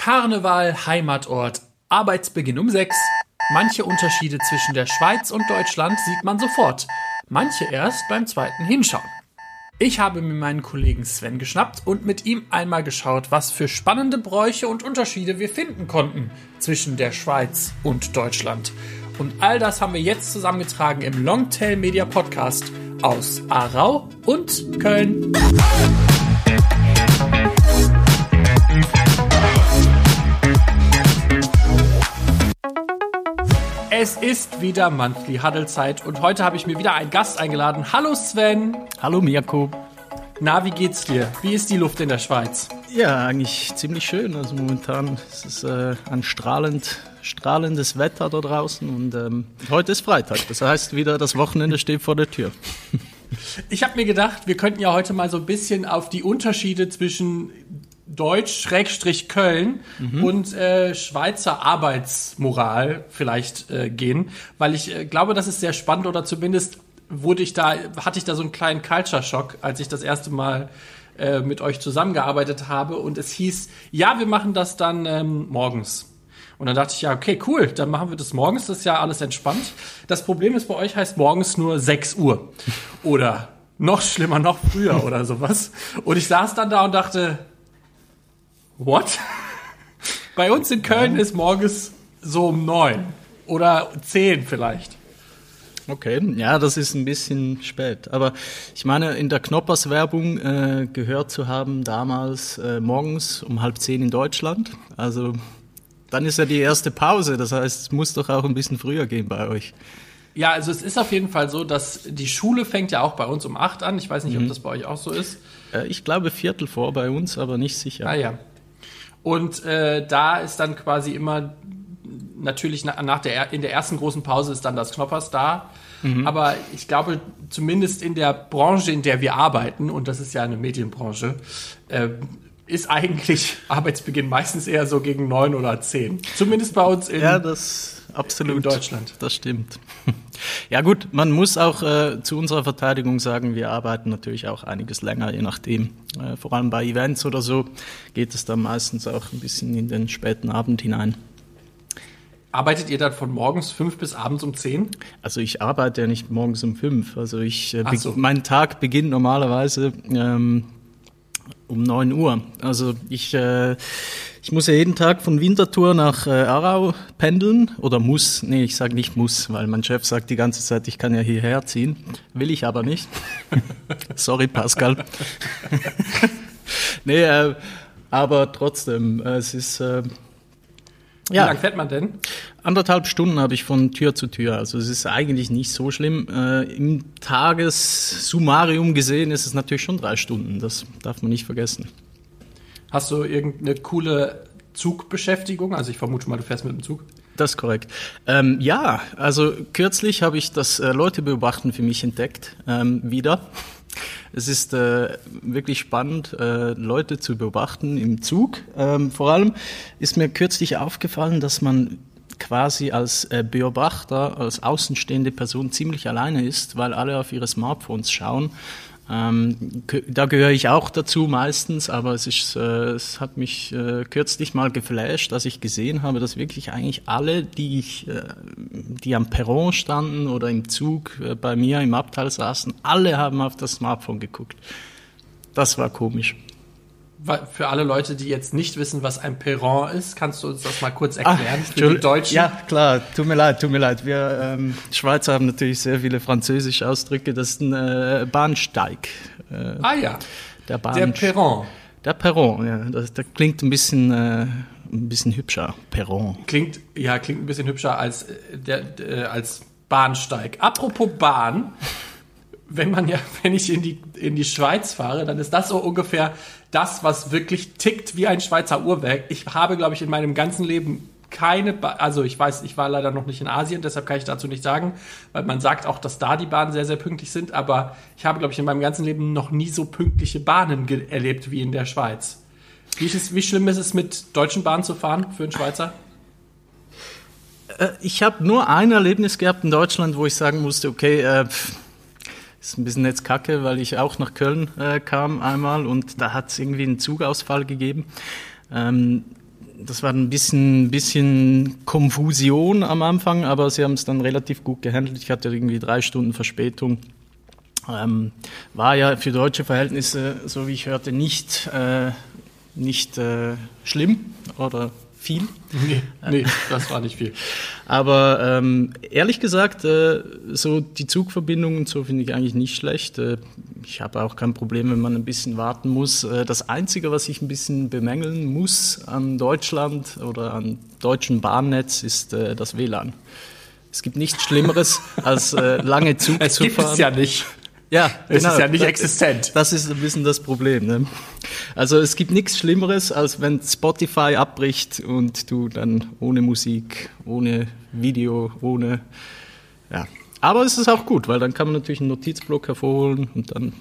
Karneval, Heimatort, Arbeitsbeginn um sechs. Manche Unterschiede zwischen der Schweiz und Deutschland sieht man sofort, manche erst beim zweiten Hinschauen. Ich habe mir meinen Kollegen Sven geschnappt und mit ihm einmal geschaut, was für spannende Bräuche und Unterschiede wir finden konnten zwischen der Schweiz und Deutschland. Und all das haben wir jetzt zusammengetragen im Longtail Media Podcast aus Aarau und Köln. Es ist wieder Monthly Huddle Zeit und heute habe ich mir wieder einen Gast eingeladen. Hallo Sven. Hallo Mirko. Na, wie geht's dir? Wie ist die Luft in der Schweiz? Ja, eigentlich ziemlich schön. Also momentan ist es äh, ein strahlend, strahlendes Wetter da draußen und ähm, heute ist Freitag. Das heißt wieder, das Wochenende steht vor der Tür. Ich habe mir gedacht, wir könnten ja heute mal so ein bisschen auf die Unterschiede zwischen Deutsch Schrägstrich Köln mhm. und äh, Schweizer Arbeitsmoral vielleicht äh, gehen, weil ich äh, glaube, das ist sehr spannend oder zumindest wurde ich da hatte ich da so einen kleinen Culture Shock, als ich das erste Mal äh, mit euch zusammengearbeitet habe und es hieß, ja, wir machen das dann ähm, morgens. Und dann dachte ich, ja, okay, cool, dann machen wir das morgens, das ist ja alles entspannt. Das Problem ist, bei euch heißt morgens nur 6 Uhr. Oder noch schlimmer, noch früher oder sowas. Und ich saß dann da und dachte, What? Bei uns in Köln ist morgens so um neun oder zehn vielleicht. Okay, ja, das ist ein bisschen spät. Aber ich meine, in der Knoppers-Werbung äh, gehört zu haben, damals äh, morgens um halb zehn in Deutschland. Also dann ist ja die erste Pause. Das heißt, es muss doch auch ein bisschen früher gehen bei euch. Ja, also es ist auf jeden Fall so, dass die Schule fängt ja auch bei uns um acht an. Ich weiß nicht, mhm. ob das bei euch auch so ist. Äh, ich glaube Viertel vor bei uns, aber nicht sicher. Ah ja. Und äh, da ist dann quasi immer natürlich nach der in der ersten großen Pause ist dann das Knoppers da. Mhm. Aber ich glaube, zumindest in der Branche, in der wir arbeiten, und das ist ja eine Medienbranche, äh, ist eigentlich Arbeitsbeginn meistens eher so gegen neun oder zehn. Zumindest bei uns in, ja, das absolut. in Deutschland. Das stimmt. Ja gut, man muss auch äh, zu unserer Verteidigung sagen, wir arbeiten natürlich auch einiges länger, je nachdem. Äh, vor allem bei Events oder so geht es dann meistens auch ein bisschen in den späten Abend hinein. Arbeitet ihr dann von morgens fünf bis abends um zehn? Also ich arbeite ja nicht morgens um fünf. Also ich äh, so. mein Tag beginnt normalerweise ähm, um 9 Uhr. Also ich, äh, ich muss ja jeden Tag von Winterthur nach äh, Aarau pendeln oder muss, nee, ich sage nicht muss, weil mein Chef sagt die ganze Zeit, ich kann ja hierher ziehen. Will ich aber nicht. Sorry, Pascal. nee, äh, aber trotzdem, äh, es ist... Äh, wie ja. lange fährt man denn? Anderthalb Stunden habe ich von Tür zu Tür. Also es ist eigentlich nicht so schlimm. Äh, Im Tagessummarium gesehen ist es natürlich schon drei Stunden. Das darf man nicht vergessen. Hast du irgendeine coole Zugbeschäftigung? Also ich vermute mal, du fährst mit dem Zug. Das ist korrekt. Ähm, ja, also kürzlich habe ich das äh, Leute beobachten für mich entdeckt ähm, wieder. Es ist äh, wirklich spannend, äh, Leute zu beobachten im Zug. Ähm, vor allem ist mir kürzlich aufgefallen, dass man quasi als äh, Beobachter, als außenstehende Person ziemlich alleine ist, weil alle auf ihre Smartphones schauen ähm, da gehöre ich auch dazu meistens, aber es, ist, äh, es hat mich äh, kürzlich mal geflasht, dass ich gesehen habe, dass wirklich eigentlich alle, die, ich, äh, die am Perron standen oder im Zug äh, bei mir im Abteil saßen, alle haben auf das Smartphone geguckt. Das war komisch für alle Leute, die jetzt nicht wissen, was ein Perron ist, kannst du uns das mal kurz erklären Ach, für die Deutschen? Ja, klar. Tut mir leid, tut mir leid. Wir ähm, Schweizer haben natürlich sehr viele französische Ausdrücke. Das ist ein äh, Bahnsteig. Äh, ah ja. Der, Bahn der Perron. Der Perron, ja. Das, das klingt ein bisschen, äh, ein bisschen hübscher. Perron. Klingt, ja, klingt ein bisschen hübscher als, äh, der, äh, als Bahnsteig. Apropos Bahn wenn man ja, wenn ich in die, in die Schweiz fahre, dann ist das so ungefähr das, was wirklich tickt wie ein Schweizer Uhrwerk. Ich habe, glaube ich, in meinem ganzen Leben keine, ba also ich weiß, ich war leider noch nicht in Asien, deshalb kann ich dazu nicht sagen, weil man sagt auch, dass da die Bahnen sehr, sehr pünktlich sind, aber ich habe, glaube ich, in meinem ganzen Leben noch nie so pünktliche Bahnen erlebt wie in der Schweiz. Wie, ist, wie schlimm ist es, mit deutschen Bahnen zu fahren für einen Schweizer? Äh, ich habe nur ein Erlebnis gehabt in Deutschland, wo ich sagen musste, okay, äh, ist ein bisschen jetzt kacke, weil ich auch nach Köln äh, kam einmal und da hat es irgendwie einen Zugausfall gegeben. Ähm, das war ein bisschen, bisschen Konfusion am Anfang, aber sie haben es dann relativ gut gehandelt. Ich hatte irgendwie drei Stunden Verspätung. Ähm, war ja für deutsche Verhältnisse, so wie ich hörte, nicht, äh, nicht äh, schlimm oder viel. Nee, nee, das war nicht viel. Aber ähm, ehrlich gesagt, äh, so die Zugverbindungen so finde ich eigentlich nicht schlecht. Äh, ich habe auch kein Problem, wenn man ein bisschen warten muss. Äh, das Einzige, was ich ein bisschen bemängeln muss an Deutschland oder an deutschen Bahnnetz, ist äh, das WLAN. Es gibt nichts Schlimmeres, als äh, lange Zug es zu gibt fahren. es ja nicht. Ja, Es genau. ist ja nicht Das- existent. Das ist ein bisschen das Problem. Ne? Also es gibt nichts Schlimmeres, als wenn Spotify abbricht und du dann ohne Musik, ohne Video, ohne... Ja. Aber es ist auch gut, weil dann kann man natürlich einen Notizblock hervorholen und dann...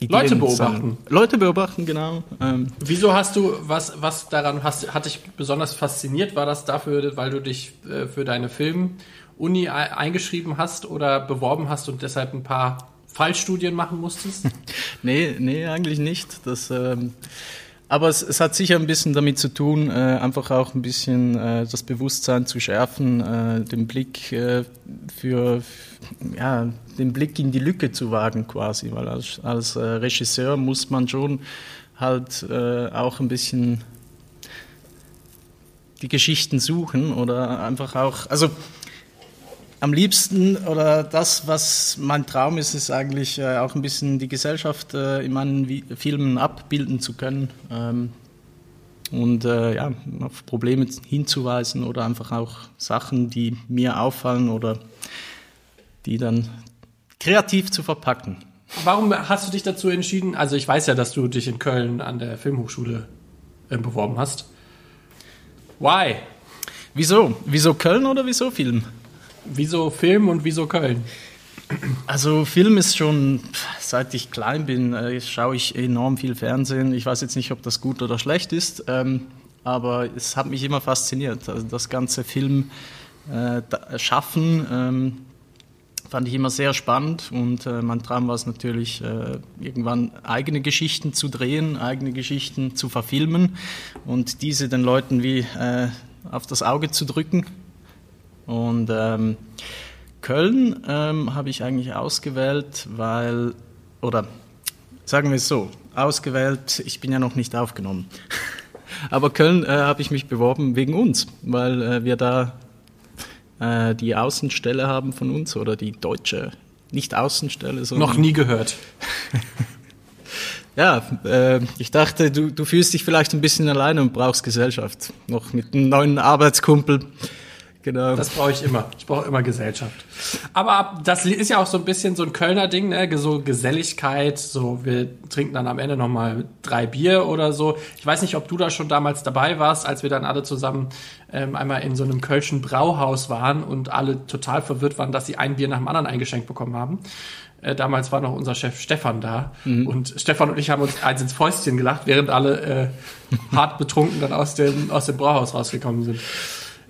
Leute Ideen beobachten. sammeln. Leute beobachten, genau. Ähm, Wieso hast du, was, was daran hast, hat dich besonders fasziniert? War das dafür, weil du dich äh, für deine Film-Uni eingeschrieben hast oder beworben hast und deshalb ein paar Fallstudien machen musstest? Nee, nee, eigentlich nicht. Das, ähm, aber es, es hat sicher ein bisschen damit zu tun, äh, einfach auch ein bisschen äh, das Bewusstsein zu schärfen, äh, den Blick äh, für, ja, den Blick in die Lücke zu wagen quasi, weil als, als äh, Regisseur muss man schon halt äh, auch ein bisschen die Geschichten suchen oder einfach auch, also am liebsten oder das, was mein Traum ist, ist eigentlich äh, auch ein bisschen die Gesellschaft äh, in meinen Vi Filmen abbilden zu können ähm, und äh, ja, auf Probleme hinzuweisen oder einfach auch Sachen, die mir auffallen oder die dann kreativ zu verpacken. Warum hast du dich dazu entschieden? Also ich weiß ja, dass du dich in Köln an der Filmhochschule äh, beworben hast. Why? Wieso? Wieso Köln oder wieso Film? Wieso Film und wieso Köln? Also Film ist schon, seit ich klein bin, äh, schaue ich enorm viel Fernsehen. Ich weiß jetzt nicht, ob das gut oder schlecht ist, ähm, aber es hat mich immer fasziniert. Also das ganze Film äh, schaffen ähm, fand ich immer sehr spannend und äh, mein Traum war es natürlich, irgendwann eigene Geschichten zu drehen, eigene Geschichten zu verfilmen und diese den Leuten wie auf das Auge zu drücken. Und ähm, Köln ähm, habe ich eigentlich ausgewählt, weil, oder sagen wir es so, ausgewählt, ich bin ja noch nicht aufgenommen. Aber Köln äh, habe ich mich beworben wegen uns, weil äh, wir da äh, die Außenstelle haben von uns oder die deutsche, nicht Außenstelle, sondern. Noch nie gehört. Ja, äh, ich dachte, du, du fühlst dich vielleicht ein bisschen alleine und brauchst Gesellschaft. Noch mit einem neuen Arbeitskumpel. Genau. Das brauche ich immer. Ich brauche immer Gesellschaft. Aber das ist ja auch so ein bisschen so ein Kölner Ding, ne? So Geselligkeit, so wir trinken dann am Ende nochmal drei Bier oder so. Ich weiß nicht, ob du da schon damals dabei warst, als wir dann alle zusammen ähm, einmal in so einem kölschen Brauhaus waren und alle total verwirrt waren, dass sie ein Bier nach dem anderen eingeschenkt bekommen haben. Äh, damals war noch unser Chef Stefan da und Stefan und ich haben uns eins ins Fäustchen gelacht, während alle äh, hart betrunken dann aus dem, aus dem Brauhaus rausgekommen sind.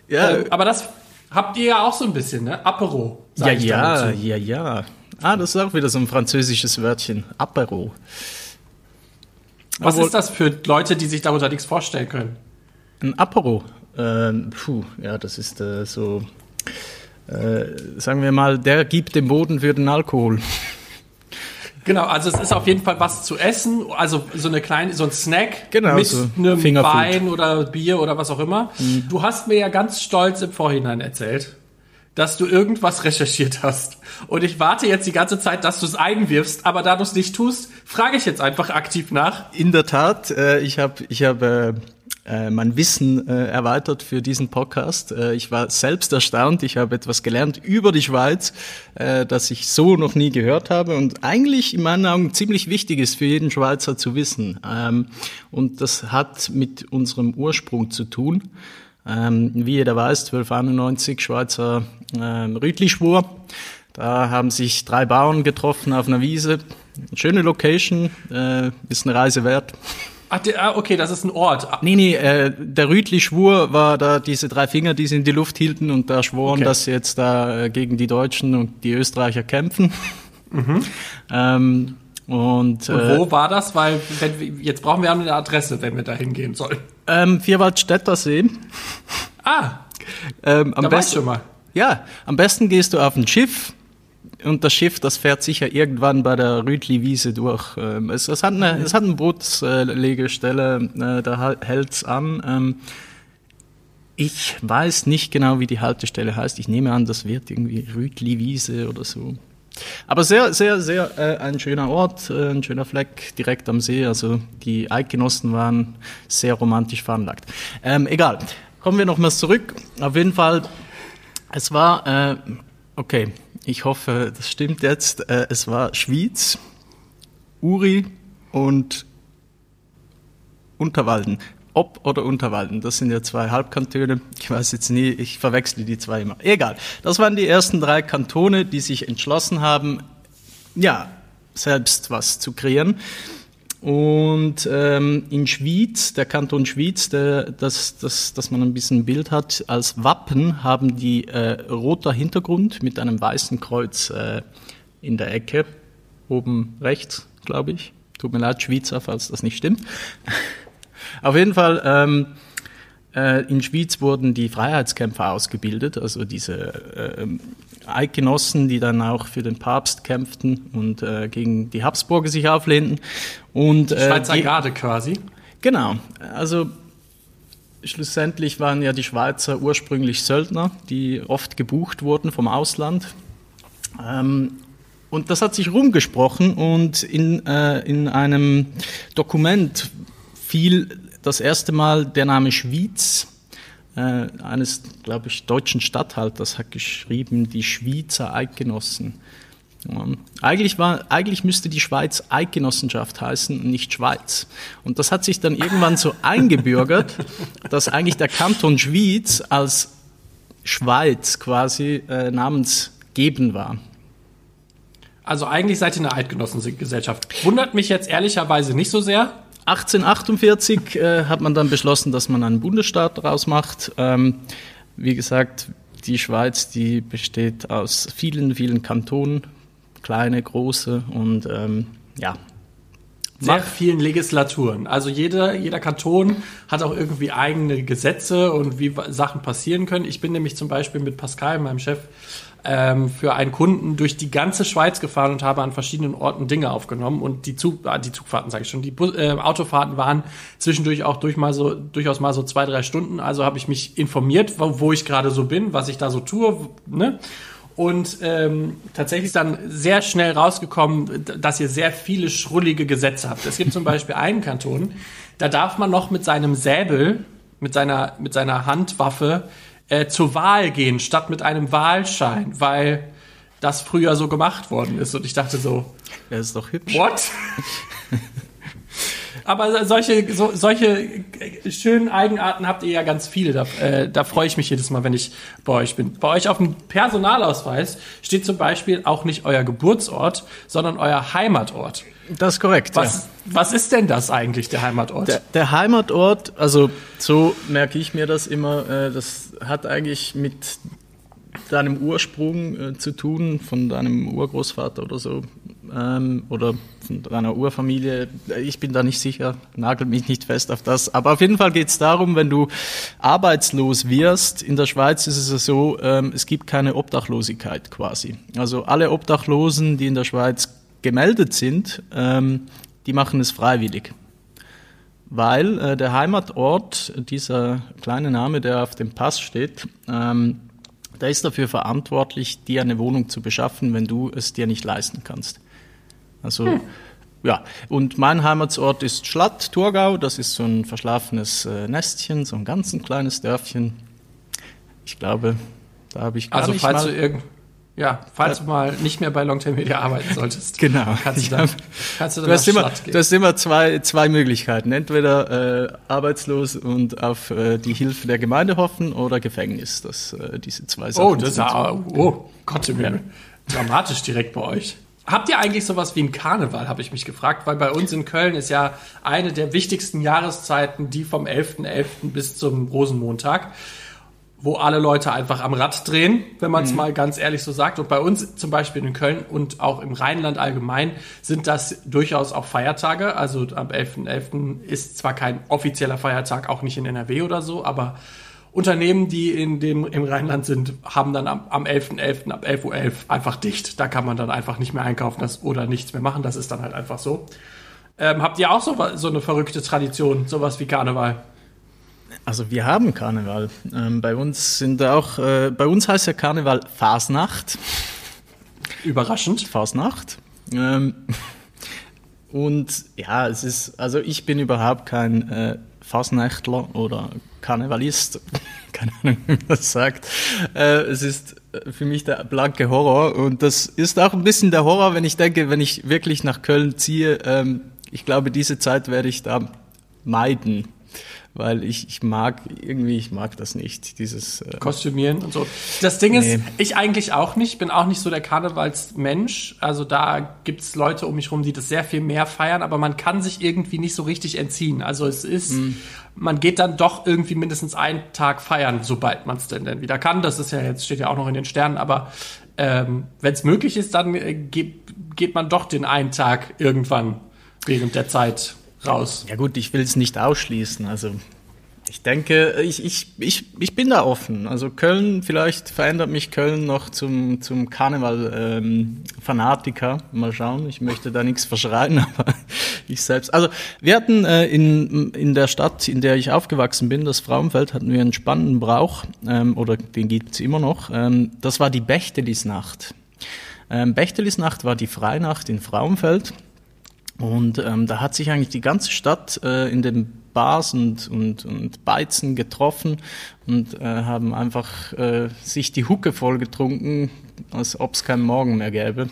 Ja, Äh, aber das habt ihr ja auch so ein bisschen, ne? Apero. ja, ich ja, ja, ja. Ah, das ist auch wieder so ein französisches Wörtchen. Apero. Was Obwohl- ist das für Leute, die sich darunter nichts vorstellen können? Ein Apero. Ähm, puh, ja, das ist äh, so, äh, sagen wir mal, der gibt den Boden für den Alkohol. Genau, also es ist auf jeden Fall was zu essen, also so eine kleine, so ein Snack Genau, mit so einem Fingerfood. Wein oder Bier oder was auch immer. Du hast mir ja ganz stolz im Vorhinein erzählt, dass du irgendwas recherchiert hast. Und ich warte jetzt die ganze Zeit, dass du es einwirfst, aber da du es nicht tust, frage ich jetzt einfach aktiv nach. In der Tat, äh, ich habe ich hab, äh, äh, mein Wissen äh, erweitert für diesen Podcast. Äh, ich war selbst erstaunt. Ich habe etwas gelernt über die Schweiz, äh, das ich so noch nie gehört habe und eigentlich in meinen Augen ziemlich wichtig ist für jeden Schweizer zu wissen. Ähm, und das hat mit unserem Ursprung zu tun. Ähm, wie jeder weiß, 1291 Schweizer ähm, Rütli-Schwur. Da haben sich drei Bauern getroffen auf einer Wiese. Schöne Location, äh, ist eine Reise wert. Ach, der, ah, okay, das ist ein Ort. Nee, nee, äh, der Rütli-Schwur war da diese drei Finger, die sie in die Luft hielten und da schworen, Okay. dass sie jetzt da äh, gegen die Deutschen und die Österreicher kämpfen. Ähm, und Und äh, wo war das? Weil wenn, wir- jetzt brauchen wir eine Adresse, wenn wir da hingehen sollen. Ähm, Vierwaldstätter See. Ah, Ähm, am da besten, schon mal. Ja, am besten gehst du auf ein Schiff und das Schiff, das fährt sicher irgendwann bei der Rütli-Wiese durch. Ähm, es, es, hat eine, es hat eine Bootslegestelle, äh, da hält's an. Ähm, ich weiß nicht genau, wie die Haltestelle heißt. Ich nehme an, das wird irgendwie Rütli-Wiese oder so. Aber sehr, sehr, sehr äh, ein schöner Ort, äh, ein schöner Fleck direkt am See. Also die Eidgenossen waren sehr romantisch veranlagt. Ähm, egal. Kommen wir nochmals zurück. Auf jeden Fall, es war, äh, okay, ich hoffe, das stimmt jetzt. Äh, es war Schwyz, Uri und Unterwalden. Ob oder Unterwalden, das sind ja zwei Halbkantone. Ich weiß jetzt nie, ich verwechsle die zwei immer. Egal. Das waren die ersten drei Kantone, die sich entschlossen haben, ja, selbst was zu kreieren. Und ähm, in Schwyz, der Kanton Schwyz, der, das, das, dass man ein bisschen Bild hat, als Wappen haben die äh, roter Hintergrund mit einem weißen Kreuz äh, in der Ecke, oben rechts, glaube ich. Tut mir leid, Schweizer, falls das nicht stimmt. Auf jeden Fall, ähm, äh, in Schwyz wurden die Freiheitskämpfer ausgebildet, also diese äh, Eidgenossen, die dann auch für den Papst kämpften und äh, gegen die Habsburger sich auflehnten. Und, äh, Schweizer die, Garde quasi. Genau, also schlussendlich waren ja die Schweizer ursprünglich Söldner, die oft gebucht wurden vom Ausland. Ähm, und das hat sich rumgesprochen und in, äh, in einem Dokument fiel das erste Mal der Name Schwyz äh, eines, glaube ich, deutschen Statthalters hat geschrieben, die Schweizer Eidgenossen. Ja. Eigentlich, war, eigentlich müsste die Schweiz Eidgenossenschaft heißen und nicht Schweiz. Und das hat sich dann irgendwann so eingebürgert, dass eigentlich der Kanton Schwyz als Schweiz quasi äh, namensgebend war. Also eigentlich seid ihr eine Eidgenossengesellschaft. Wundert mich jetzt ehrlicherweise nicht so sehr. 1848 äh, hat man dann beschlossen, dass man einen Bundesstaat daraus macht. Ähm, wie gesagt, die Schweiz, die besteht aus vielen, vielen Kantonen, kleine, große und ähm, ja. Sehr vielen Legislaturen. Also jeder, jeder Kanton hat auch irgendwie eigene Gesetze und wie Sachen passieren können. Ich bin nämlich zum Beispiel mit Pascal, meinem Chef, ähm, für einen Kunden durch die ganze Schweiz gefahren und habe an verschiedenen Orten Dinge aufgenommen und die, Zug, äh, die Zugfahrten, sage ich schon, die Bus, äh, Autofahrten waren zwischendurch auch durch mal so, durchaus mal so zwei, drei Stunden. Also habe ich mich informiert, wo, wo ich gerade so bin, was ich da so tue, ne? Und ähm, tatsächlich ist dann sehr schnell rausgekommen, dass ihr sehr viele schrullige Gesetze habt. Es gibt zum Beispiel einen Kanton, da darf man noch mit seinem Säbel, mit seiner, mit seiner Handwaffe äh, zur Wahl gehen, statt mit einem Wahlschein, weil das früher so gemacht worden ist. Und ich dachte so, Er ist doch hübsch. what? Aber solche, so, solche schönen Eigenarten habt ihr ja ganz viele. Da, äh, da freue ich mich jedes Mal, wenn ich bei euch bin. Bei euch auf dem Personalausweis steht zum Beispiel auch nicht euer Geburtsort, sondern euer Heimatort. Das ist korrekt. Was, ja. was ist denn das eigentlich, der Heimatort? Der, der Heimatort, also so merke ich mir das immer, äh, das hat eigentlich mit deinem Ursprung äh, zu tun, von deinem Urgroßvater oder so, ähm, oder von deiner Urfamilie. Ich bin da nicht sicher, nagel mich nicht fest auf das. Aber auf jeden Fall geht es darum, wenn du arbeitslos wirst, in der Schweiz ist es so, ähm, es gibt keine Obdachlosigkeit quasi. Also alle Obdachlosen, die in der Schweiz gemeldet sind, ähm, die machen es freiwillig. Weil äh, der Heimatort, dieser kleine Name, der auf dem Pass steht, ähm, der ist dafür verantwortlich, dir eine Wohnung zu beschaffen, wenn du es dir nicht leisten kannst. Also, hm. ja. Und mein Heimatsort ist Schlatt, Thurgau. Das ist so ein verschlafenes äh, Nestchen, so ein ganz ein kleines Dörfchen. Ich glaube, da habe ich gar also nicht falls mal du irgend ja, falls du mal nicht mehr bei Longtail Media arbeiten solltest, Genau. kannst du dann, hab- kannst du dann Du hast immer, gehen. du hast immer zwei, zwei Möglichkeiten. Entweder äh, arbeitslos und auf äh, die Hilfe der Gemeinde hoffen oder Gefängnis. Das, äh, diese zwei Sachen. Oh, das ist sind ja, oh, Gott im Himmel. Dramatisch direkt bei euch. Habt ihr eigentlich sowas wie ein Karneval, habe ich mich gefragt, weil bei uns in Köln ist ja eine der wichtigsten Jahreszeiten die vom 11.11. bis zum Rosenmontag, wo alle Leute einfach am Rad drehen, wenn man es mhm. mal ganz ehrlich so sagt. Und bei uns zum Beispiel in Köln und auch im Rheinland allgemein sind das durchaus auch Feiertage. Also am 11.11. .11. ist zwar kein offizieller Feiertag, auch nicht in NRW oder so, aber Unternehmen, die in dem, im Rheinland sind, haben dann am, am 11.11. .11. ab 11.11 Uhr .11 einfach dicht. Da kann man dann einfach nicht mehr einkaufen das, oder nichts mehr machen. Das ist dann halt einfach so. Ähm, habt ihr auch so, so eine verrückte Tradition, sowas wie Karneval? Also wir haben Karneval. Ähm, bei uns sind auch, äh, bei uns heißt ja Karneval Fasnacht. Überraschend. Fasnacht. Ähm, und ja, es ist, also ich bin überhaupt kein äh, Fasnächtler oder Karnevalist. Keine Ahnung, wie man das sagt. Äh, es ist für mich der blanke Horror. Und das ist auch ein bisschen der Horror, wenn ich denke, wenn ich wirklich nach Köln ziehe. Ähm, ich glaube, diese Zeit werde ich da meiden weil ich, ich mag irgendwie, ich mag das nicht, dieses äh Kostümieren und so. Das Ding nee. ist, ich eigentlich auch nicht, bin auch nicht so der Karnevalsmensch. Also da gibt's Leute um mich rum, die das sehr viel mehr feiern, aber man kann sich irgendwie nicht so richtig entziehen. Also es ist, mm. man geht dann doch irgendwie mindestens einen Tag feiern, sobald man es denn, denn wieder kann. Das ist ja jetzt, steht ja auch noch in den Sternen, aber ähm, wenn es möglich ist, dann äh, geht, geht man doch den einen Tag irgendwann während der Zeit raus. Ja gut, ich will es nicht ausschließen. Also ich denke, ich, ich, ich, ich bin da offen. Also Köln, vielleicht verändert mich Köln noch zum, zum Karneval-Fanatiker. Ähm, Mal schauen, ich möchte da nichts verschreien, aber ich selbst. Also wir hatten äh, in, in der Stadt, in der ich aufgewachsen bin, das Frauenfeld, hatten wir einen spannenden Brauch, ähm, oder den gibt's immer noch. Ähm, das war die Bechtelisnacht. Ähm, Bechtelisnacht war die Freinacht in Frauenfeld. Und ähm, da hat sich eigentlich die ganze Stadt äh, in den Bars und, und, und Beizen getroffen und äh, haben einfach äh, sich die Hucke voll getrunken, als ob es keinen Morgen mehr gäbe.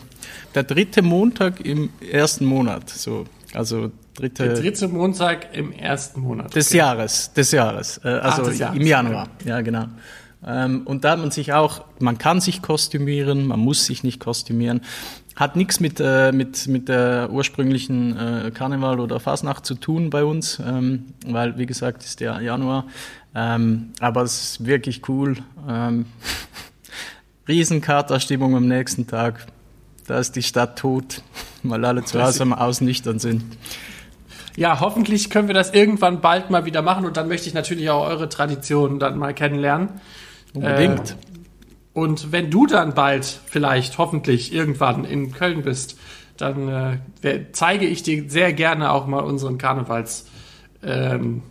Der dritte Montag im ersten Monat, so, also dritte. Der dritte Montag im ersten Monat. Okay. Des Jahres, des Jahres, äh, also Ach, des Jahres. im Januar, ja genau. Ähm, und da hat man sich auch, man kann sich kostümieren, man muss sich nicht kostümieren. Hat nichts mit, äh, mit, mit der ursprünglichen äh, Karneval oder Fasnacht zu tun bei uns, ähm, weil, wie gesagt, ist der Januar. Ähm, aber es ist wirklich cool. Ähm, Riesenkaterstimmung am nächsten Tag. Da ist die Stadt tot, weil alle zu Hause am Ausnüchtern sind. Ja, hoffentlich können wir das irgendwann bald mal wieder machen und dann möchte ich natürlich auch eure Traditionen dann mal kennenlernen. Unbedingt. Äh, und wenn du dann bald vielleicht, hoffentlich irgendwann in Köln bist, dann äh, zeige ich dir sehr gerne auch mal unseren Karnevals ähm,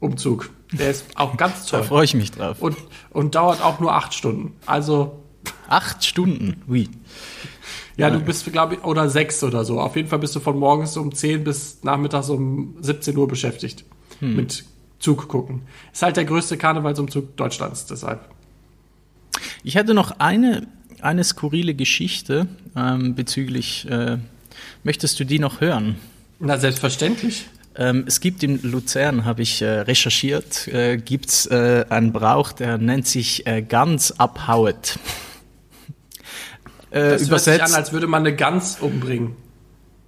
Umzug. Der ist auch ganz toll. da freue ich mich drauf. Und, und dauert auch nur acht Stunden. Also. Acht Stunden? Oui. Ja, du bist, glaube ich, oder sechs oder so. Auf jeden Fall bist du von morgens um zehn bis nachmittags um 17 Uhr beschäftigt. Hm. Mit Zug gucken. Ist halt der größte Karnevalsumzug Deutschlands, deshalb. Ich hätte noch eine, eine skurrile Geschichte ähm, bezüglich, äh, möchtest du die noch hören? Na, selbstverständlich. Ähm, es gibt in Luzern, habe ich äh, recherchiert, äh, gibt es äh, einen Brauch, der nennt sich äh, Gans abhauet. Äh, das übersetzt, hört sich an, als würde man eine Gans umbringen.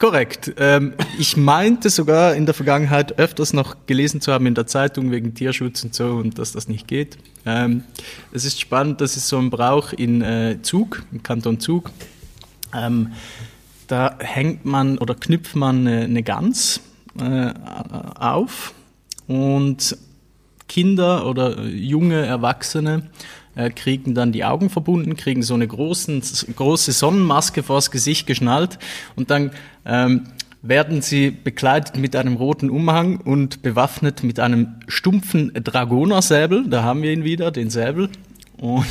Korrekt. Ähm, ich meinte sogar in der Vergangenheit öfters noch gelesen zu haben in der Zeitung wegen Tierschutz und so und dass das nicht geht. Ähm, es ist spannend, das ist so ein Brauch in äh, Zug, im Kanton Zug. Ähm, da hängt man oder knüpft man eine, eine Gans äh, auf und Kinder oder junge Erwachsene äh, kriegen dann die Augen verbunden, kriegen so eine großen, große Sonnenmaske vors Gesicht geschnallt und dann ähm, werden sie bekleidet mit einem roten Umhang und bewaffnet mit einem stumpfen Dragonersäbel. Da haben wir ihn wieder, den Säbel. Und,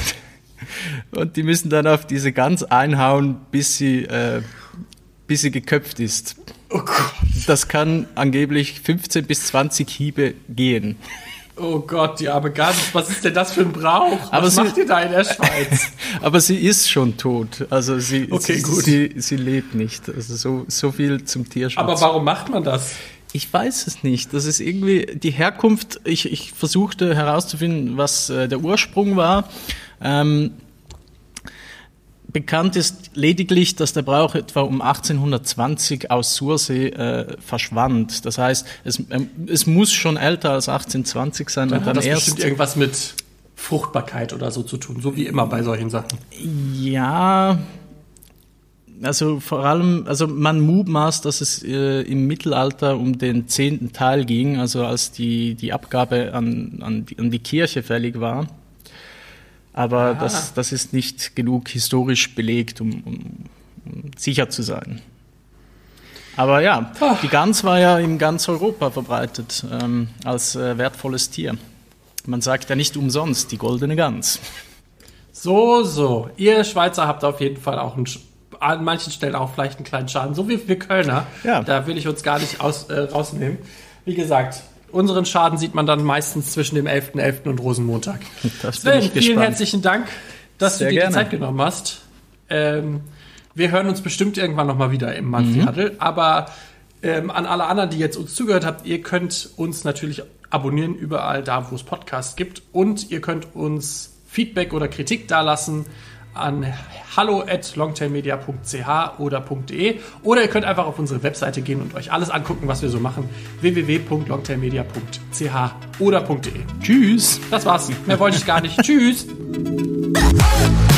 und die müssen dann auf diese Gans einhauen, bis sie, äh, bis sie geköpft ist. Oh. Das kann angeblich 15 bis 20 Hiebe gehen. Oh Gott, die arme Gans, was ist denn das für ein Brauch? Aber was sie, macht ihr da in der Schweiz? aber sie ist schon tot. Also sie, okay, sie, sie, sie, lebt nicht. Also so, so viel zum Tierschutz. Aber warum macht man das? Ich weiß es nicht. Das ist irgendwie die Herkunft. Ich, ich versuchte herauszufinden, was äh, der Ursprung war. Ähm, Bekannt ist lediglich, dass der Brauch etwa um 1820 aus Sursee äh, verschwand. Das heißt, es, ähm, es muss schon älter als 1820 sein. Dann und dann hat das erst bestimmt irgendwas mit Fruchtbarkeit oder so zu tun, so wie immer bei solchen Sachen. Ja, also vor allem, also man mutmaßt, dass es äh, im Mittelalter um den zehnten Teil ging, also als die, die Abgabe an, an, die, an die Kirche fällig war. Aber das, das ist nicht genug historisch belegt, um, um, um sicher zu sein. Aber ja, Ach. die Gans war ja in ganz Europa verbreitet ähm, als äh, wertvolles Tier. Man sagt ja nicht umsonst die goldene Gans. So, so. Ihr Schweizer habt auf jeden Fall auch einen, an manchen Stellen auch vielleicht einen kleinen Schaden, so wie wir Kölner. Ja. Da will ich uns gar nicht aus, äh, rausnehmen. Wie gesagt, unseren Schaden sieht man dann meistens zwischen dem 11.11. .11. und Rosenmontag. Das Sven, vielen gespannt. herzlichen Dank, dass Sehr du dir gerne. die Zeit genommen hast. Ähm, wir hören uns bestimmt irgendwann nochmal wieder im Monthly mhm. Aber ähm, an alle anderen, die jetzt uns zugehört habt, ihr könnt uns natürlich abonnieren überall da, wo es Podcasts gibt. Und ihr könnt uns Feedback oder Kritik dalassen an hallo at longtailmedia.ch oder .de oder ihr könnt einfach auf unsere Webseite gehen und euch alles angucken, was wir so machen. www.longtailmedia.ch oder .de. Tschüss. Das war's. Mehr wollte ich gar nicht. Tschüss.